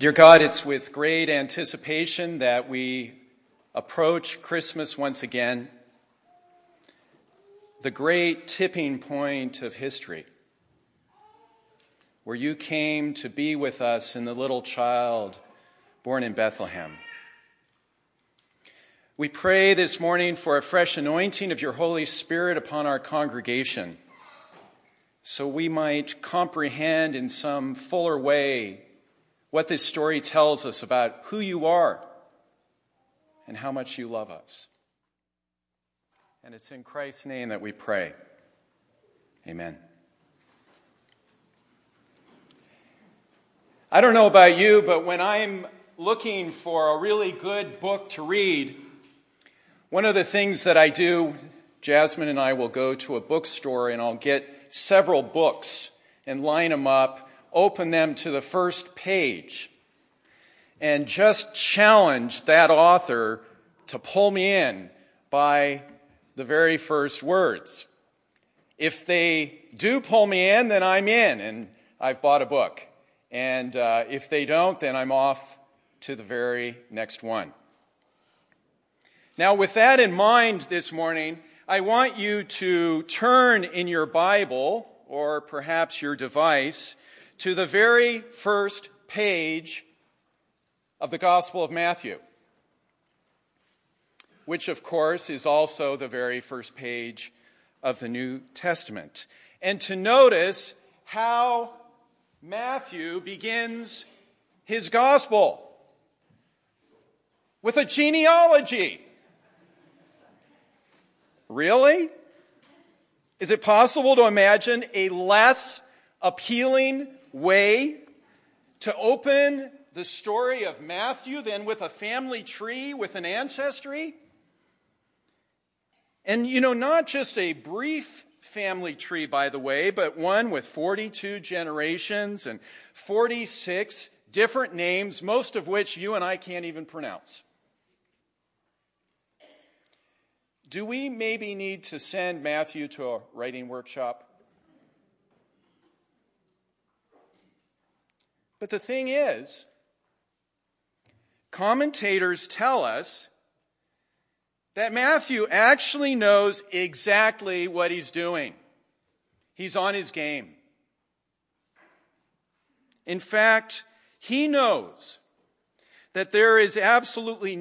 Dear God, it's with great anticipation that we approach Christmas once again, the great tipping point of history, where you came to be with us in the little child born in Bethlehem. We pray this morning for a fresh anointing of your Holy Spirit upon our congregation, so we might comprehend in some fuller way what this story tells us about who you are and how much you love us. And it's in Christ's name that we pray. Amen. I don't know about you, but when I'm looking for a really good book to read, one of the things that I do, Jasmine and I will go to a bookstore and I'll get several books and line them up, open them to the first page, and just challenge that author to pull me in by the very first words. If they do pull me in, then I'm in and I've bought a book. And uh, if they don't, then I'm off to the very next one. Now, with that in mind this morning, I want you to turn in your Bible or perhaps your device to the very first page of the Gospel of Matthew, which, of course, is also the very first page of the New Testament. And to notice how Matthew begins his Gospel with a genealogy. Really? Is it possible to imagine a less appealing way to open the story of Matthew than with a family tree, with an ancestry? And, you know, not just a brief family tree, by the way, but one with 42 generations and 46 different names, most of which you and I can't even pronounce. Do we maybe need to send Matthew to a writing workshop? But the thing is, commentators tell us that Matthew actually knows exactly what he's doing. He's on his game. In fact, he knows that there is absolutely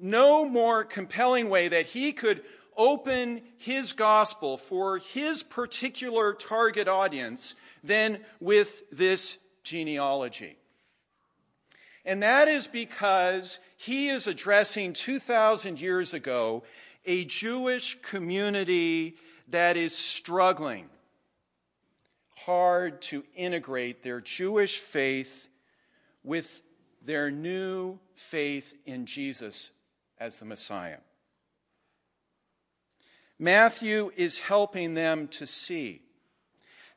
no more compelling way that he could open his gospel for his particular target audience than with this genealogy. And that is because he is addressing 2,000 years ago a Jewish community that is struggling hard to integrate their Jewish faith with their new faith in Jesus as the Messiah. Matthew is helping them to see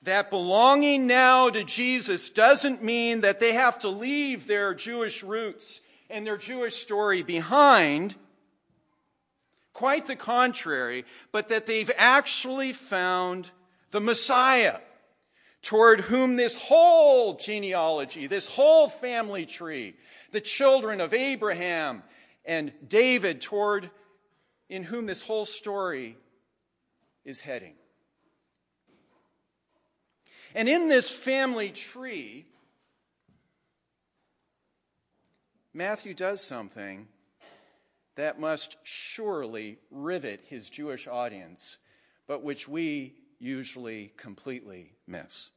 that belonging now to Jesus doesn't mean that they have to leave their Jewish roots and their Jewish story behind. Quite the contrary, but that they've actually found the Messiah toward whom this whole genealogy, this whole family tree, the children of Abraham and David, toward in whom this whole story is heading. And in this family tree, Matthew does something that must surely rivet his Jewish audience, but which we usually completely miss.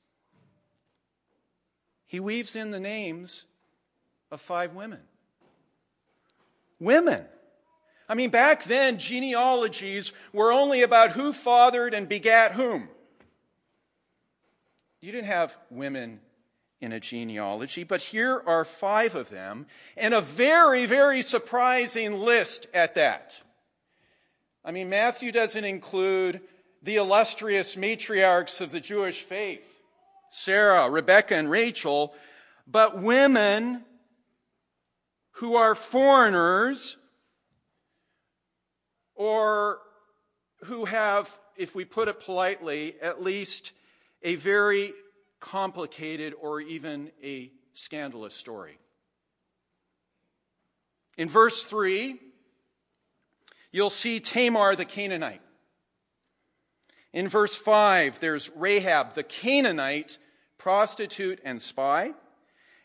He weaves in the names of five women. Women. I mean, back then, genealogies were only about who fathered and begat whom. You didn't have women in a genealogy, but here are five of them, and a very, very surprising list at that. I mean, Matthew doesn't include the illustrious matriarchs of the Jewish faith, Sarah, Rebecca, and Rachel, but women who are foreigners or who have, if we put it politely, at least a very complicated or even a scandalous story. In verse 3, you'll see Tamar the Canaanite. In verse 5, there's Rahab the Canaanite, prostitute and spy.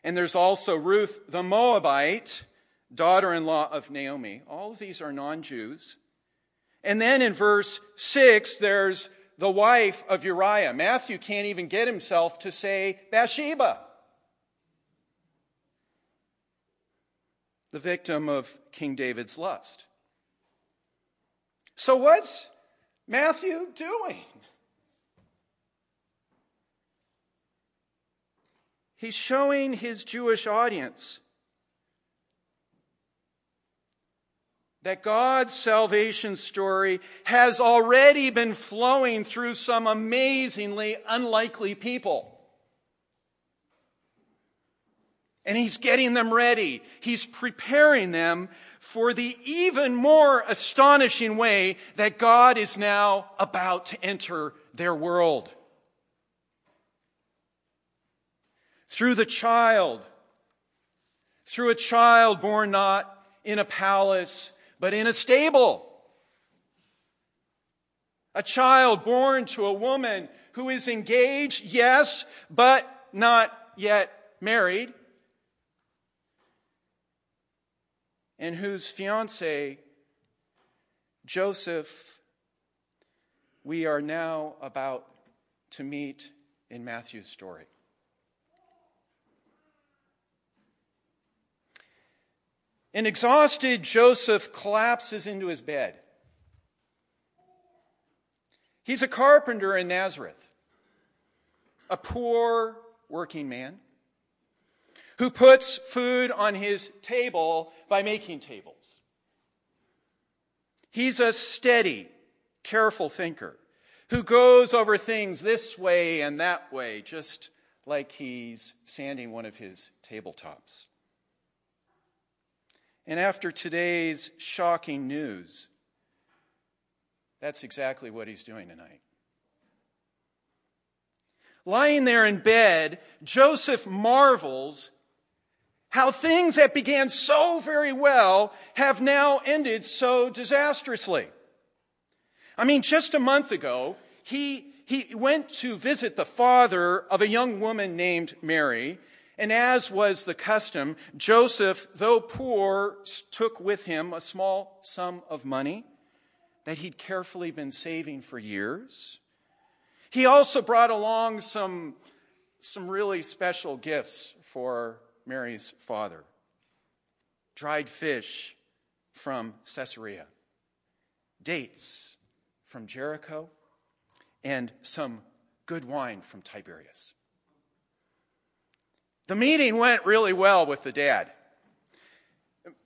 And there's also Ruth the Moabite, daughter in law of Naomi. All of these are non Jews. And then in verse 6, there's the wife of Uriah. Matthew can't even get himself to say Bathsheba, the victim of King David's lust. So, what's Matthew doing? He's showing his Jewish audience that God's salvation story has already been flowing through some amazingly unlikely people. And he's getting them ready. He's preparing them for the even more astonishing way that God is now about to enter their world. Through the child, through a child born not in a palace, but in a stable. A child born to a woman who is engaged, yes, but not yet married. and whose fiance, Joseph, we are now about to meet in Matthew's story. An exhausted Joseph collapses into his bed. He's a carpenter in Nazareth, a poor working man who puts food on his table by making tables. He's a steady, careful thinker who goes over things this way and that way, just like he's sanding one of his tabletops. And after today's shocking news, that's exactly what he's doing tonight. Lying there in bed, Joseph marvels how things that began so very well have now ended so disastrously. I mean, just a month ago, he, he went to visit the father of a young woman named Mary, and as was the custom, Joseph, though poor, took with him a small sum of money that he'd carefully been saving for years. He also brought along some, some really special gifts for Mary's father dried fish from Caesarea, dates from Jericho, and some good wine from Tiberias. The meeting went really well with the dad.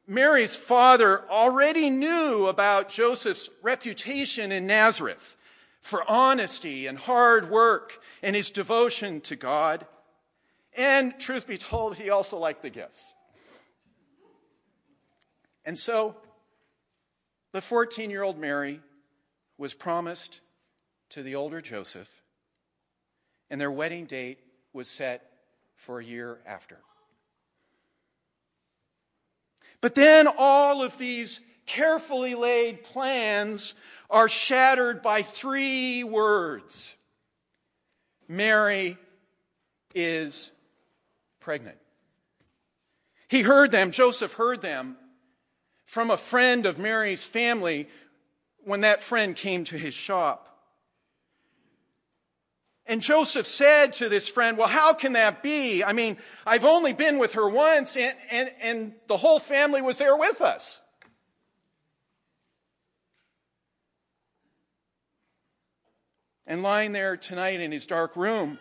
Mary's father already knew about Joseph's reputation in Nazareth for honesty and hard work and his devotion to God. And truth be told, he also liked the gifts. And so the 14 year old Mary was promised to the older Joseph, and their wedding date was set for a year after. But then all of these carefully laid plans are shattered by three words Mary is pregnant. He heard them, Joseph heard them from a friend of Mary's family when that friend came to his shop. And Joseph said to this friend, Well, how can that be? I mean, I've only been with her once, and, and, and the whole family was there with us. And lying there tonight in his dark room,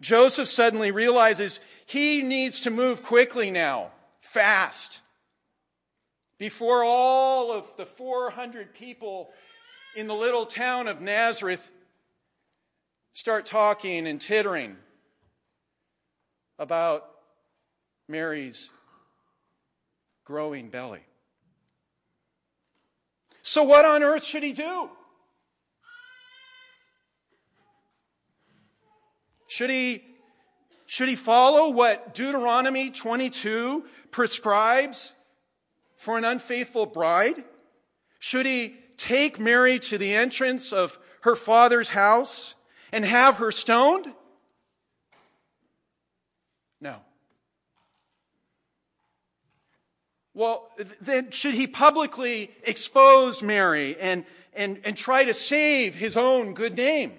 Joseph suddenly realizes he needs to move quickly now, fast, before all of the 400 people in the little town of Nazareth start talking and tittering about Mary's growing belly. So, what on earth should he do? Should he, should he follow what Deuteronomy 22 prescribes for an unfaithful bride? Should he take Mary to the entrance of her father's house and have her stoned? No. Well, then should he publicly expose Mary and, and, and try to save his own good name?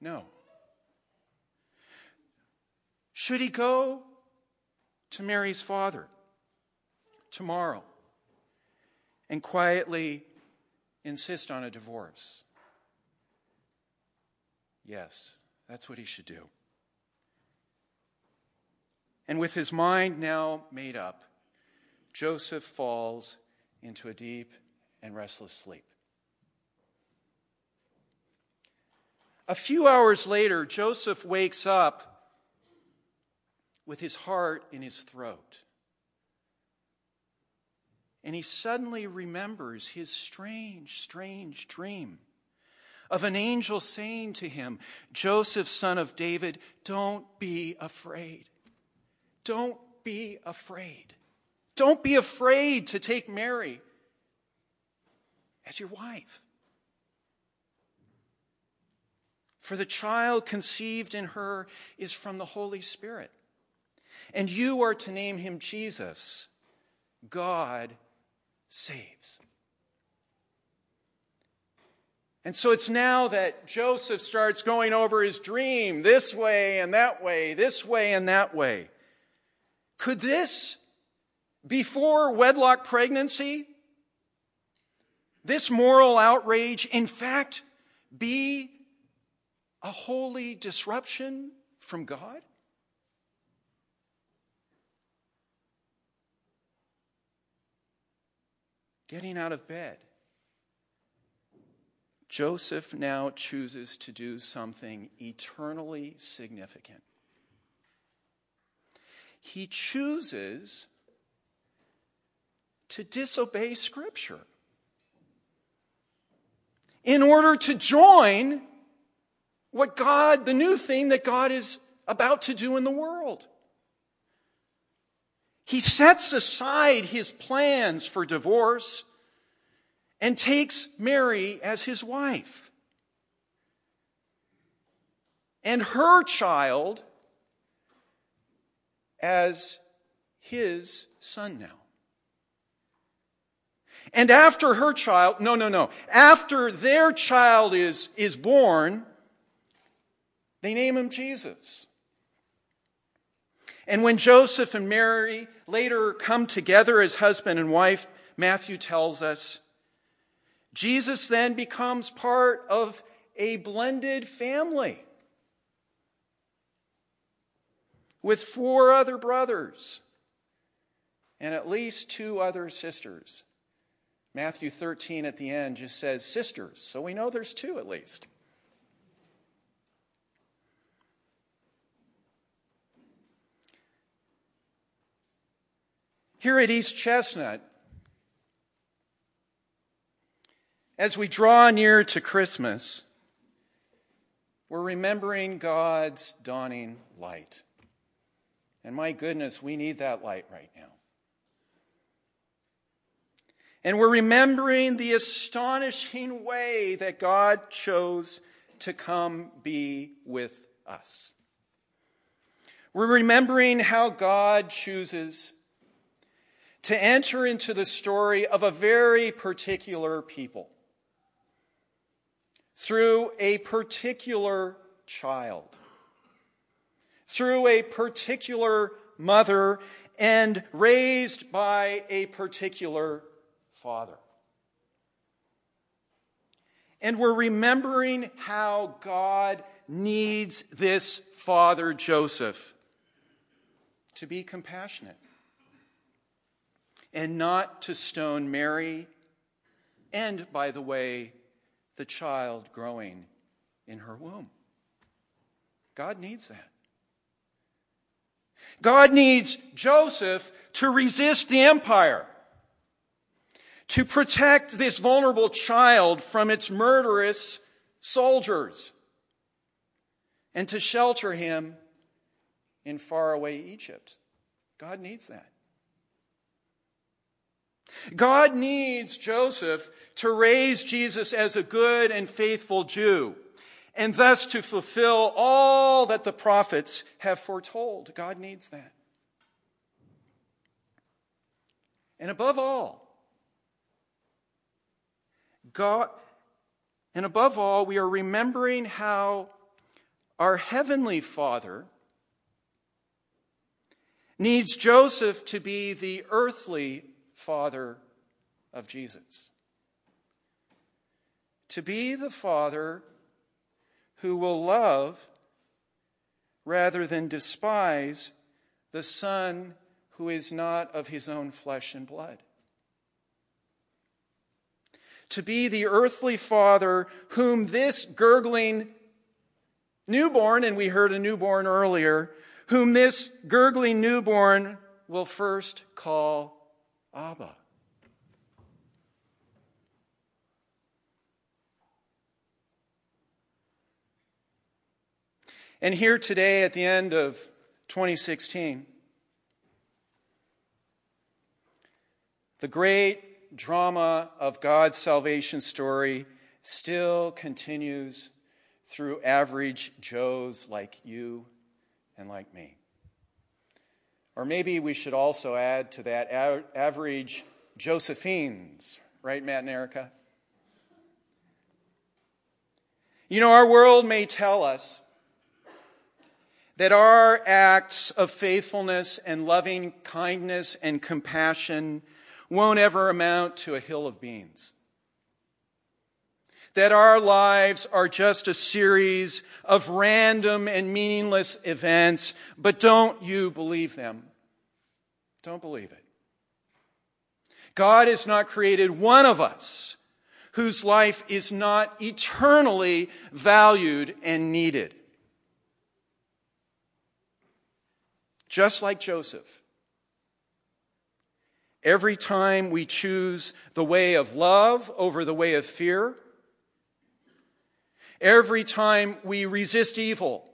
No. Should he go to Mary's father tomorrow and quietly insist on a divorce? Yes, that's what he should do. And with his mind now made up, Joseph falls into a deep and restless sleep. A few hours later, Joseph wakes up with his heart in his throat. And he suddenly remembers his strange, strange dream of an angel saying to him, Joseph, son of David, don't be afraid. Don't be afraid. Don't be afraid to take Mary as your wife. For the child conceived in her is from the Holy Spirit. And you are to name him Jesus. God saves. And so it's now that Joseph starts going over his dream this way and that way, this way and that way. Could this, before wedlock pregnancy, this moral outrage, in fact, be a holy disruption from God? Getting out of bed. Joseph now chooses to do something eternally significant he chooses to disobey Scripture in order to join what God, the new thing that God is about to do in the world. He sets aside his plans for divorce and takes Mary as his wife. And her child as his son now. And after her child, no, no, no. After their child is, is born, they name him Jesus. And when Joseph and Mary later come together as husband and wife, Matthew tells us, Jesus then becomes part of a blended family. with four other brothers and at least two other sisters. Matthew 13 at the end just says sisters, so we know there's two at least. Here at East Chestnut, as we draw near to Christmas, we're remembering God's dawning light. And my goodness, we need that light right now. And we're remembering the astonishing way that God chose to come be with us. We're remembering how God chooses to enter into the story of a very particular people through a particular child through a particular mother and raised by a particular father. And we're remembering how God needs this father, Joseph, to be compassionate and not to stone Mary and, by the way, the child growing in her womb. God needs that. God needs Joseph to resist the empire, to protect this vulnerable child from its murderous soldiers, and to shelter him in faraway Egypt. God needs that. God needs Joseph to raise Jesus as a good and faithful Jew, and thus to fulfill all that the prophets have foretold. God needs that. And above all, God, and above all, we are remembering how our Heavenly Father needs Joseph to be the earthly father of Jesus. To be the father who will love rather than despise the son who is not of his own flesh and blood. To be the earthly father whom this gurgling newborn, and we heard a newborn earlier, whom this gurgling newborn will first call Abba. And here today at the end of 2016, the great drama of God's salvation story still continues through average Joes like you and like me. Or maybe we should also add to that average Josephines, right, Matt and Erica? You know, our world may tell us that our acts of faithfulness and loving kindness and compassion won't ever amount to a hill of beans that our lives are just a series of random and meaningless events, but don't you believe them. Don't believe it. God has not created one of us whose life is not eternally valued and needed. Just like Joseph. Every time we choose the way of love over the way of fear, Every time we resist evil,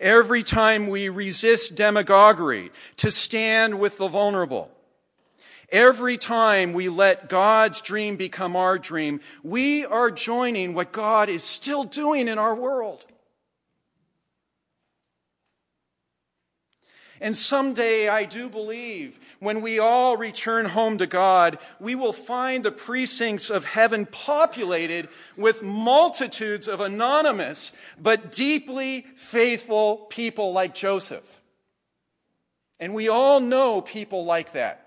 every time we resist demagoguery to stand with the vulnerable, every time we let God's dream become our dream, we are joining what God is still doing in our world. And someday, I do believe, when we all return home to God, we will find the precincts of heaven populated with multitudes of anonymous but deeply faithful people like Joseph. And we all know people like that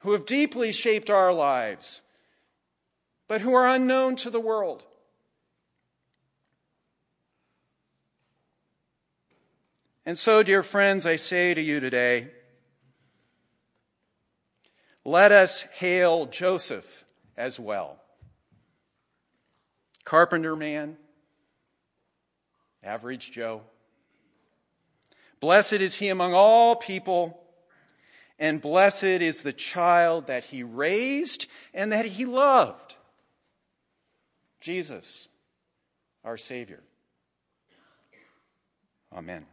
who have deeply shaped our lives, but who are unknown to the world. And so, dear friends, I say to you today, let us hail Joseph as well. Carpenter man, average Joe. Blessed is he among all people, and blessed is the child that he raised and that he loved. Jesus, our Savior. Amen.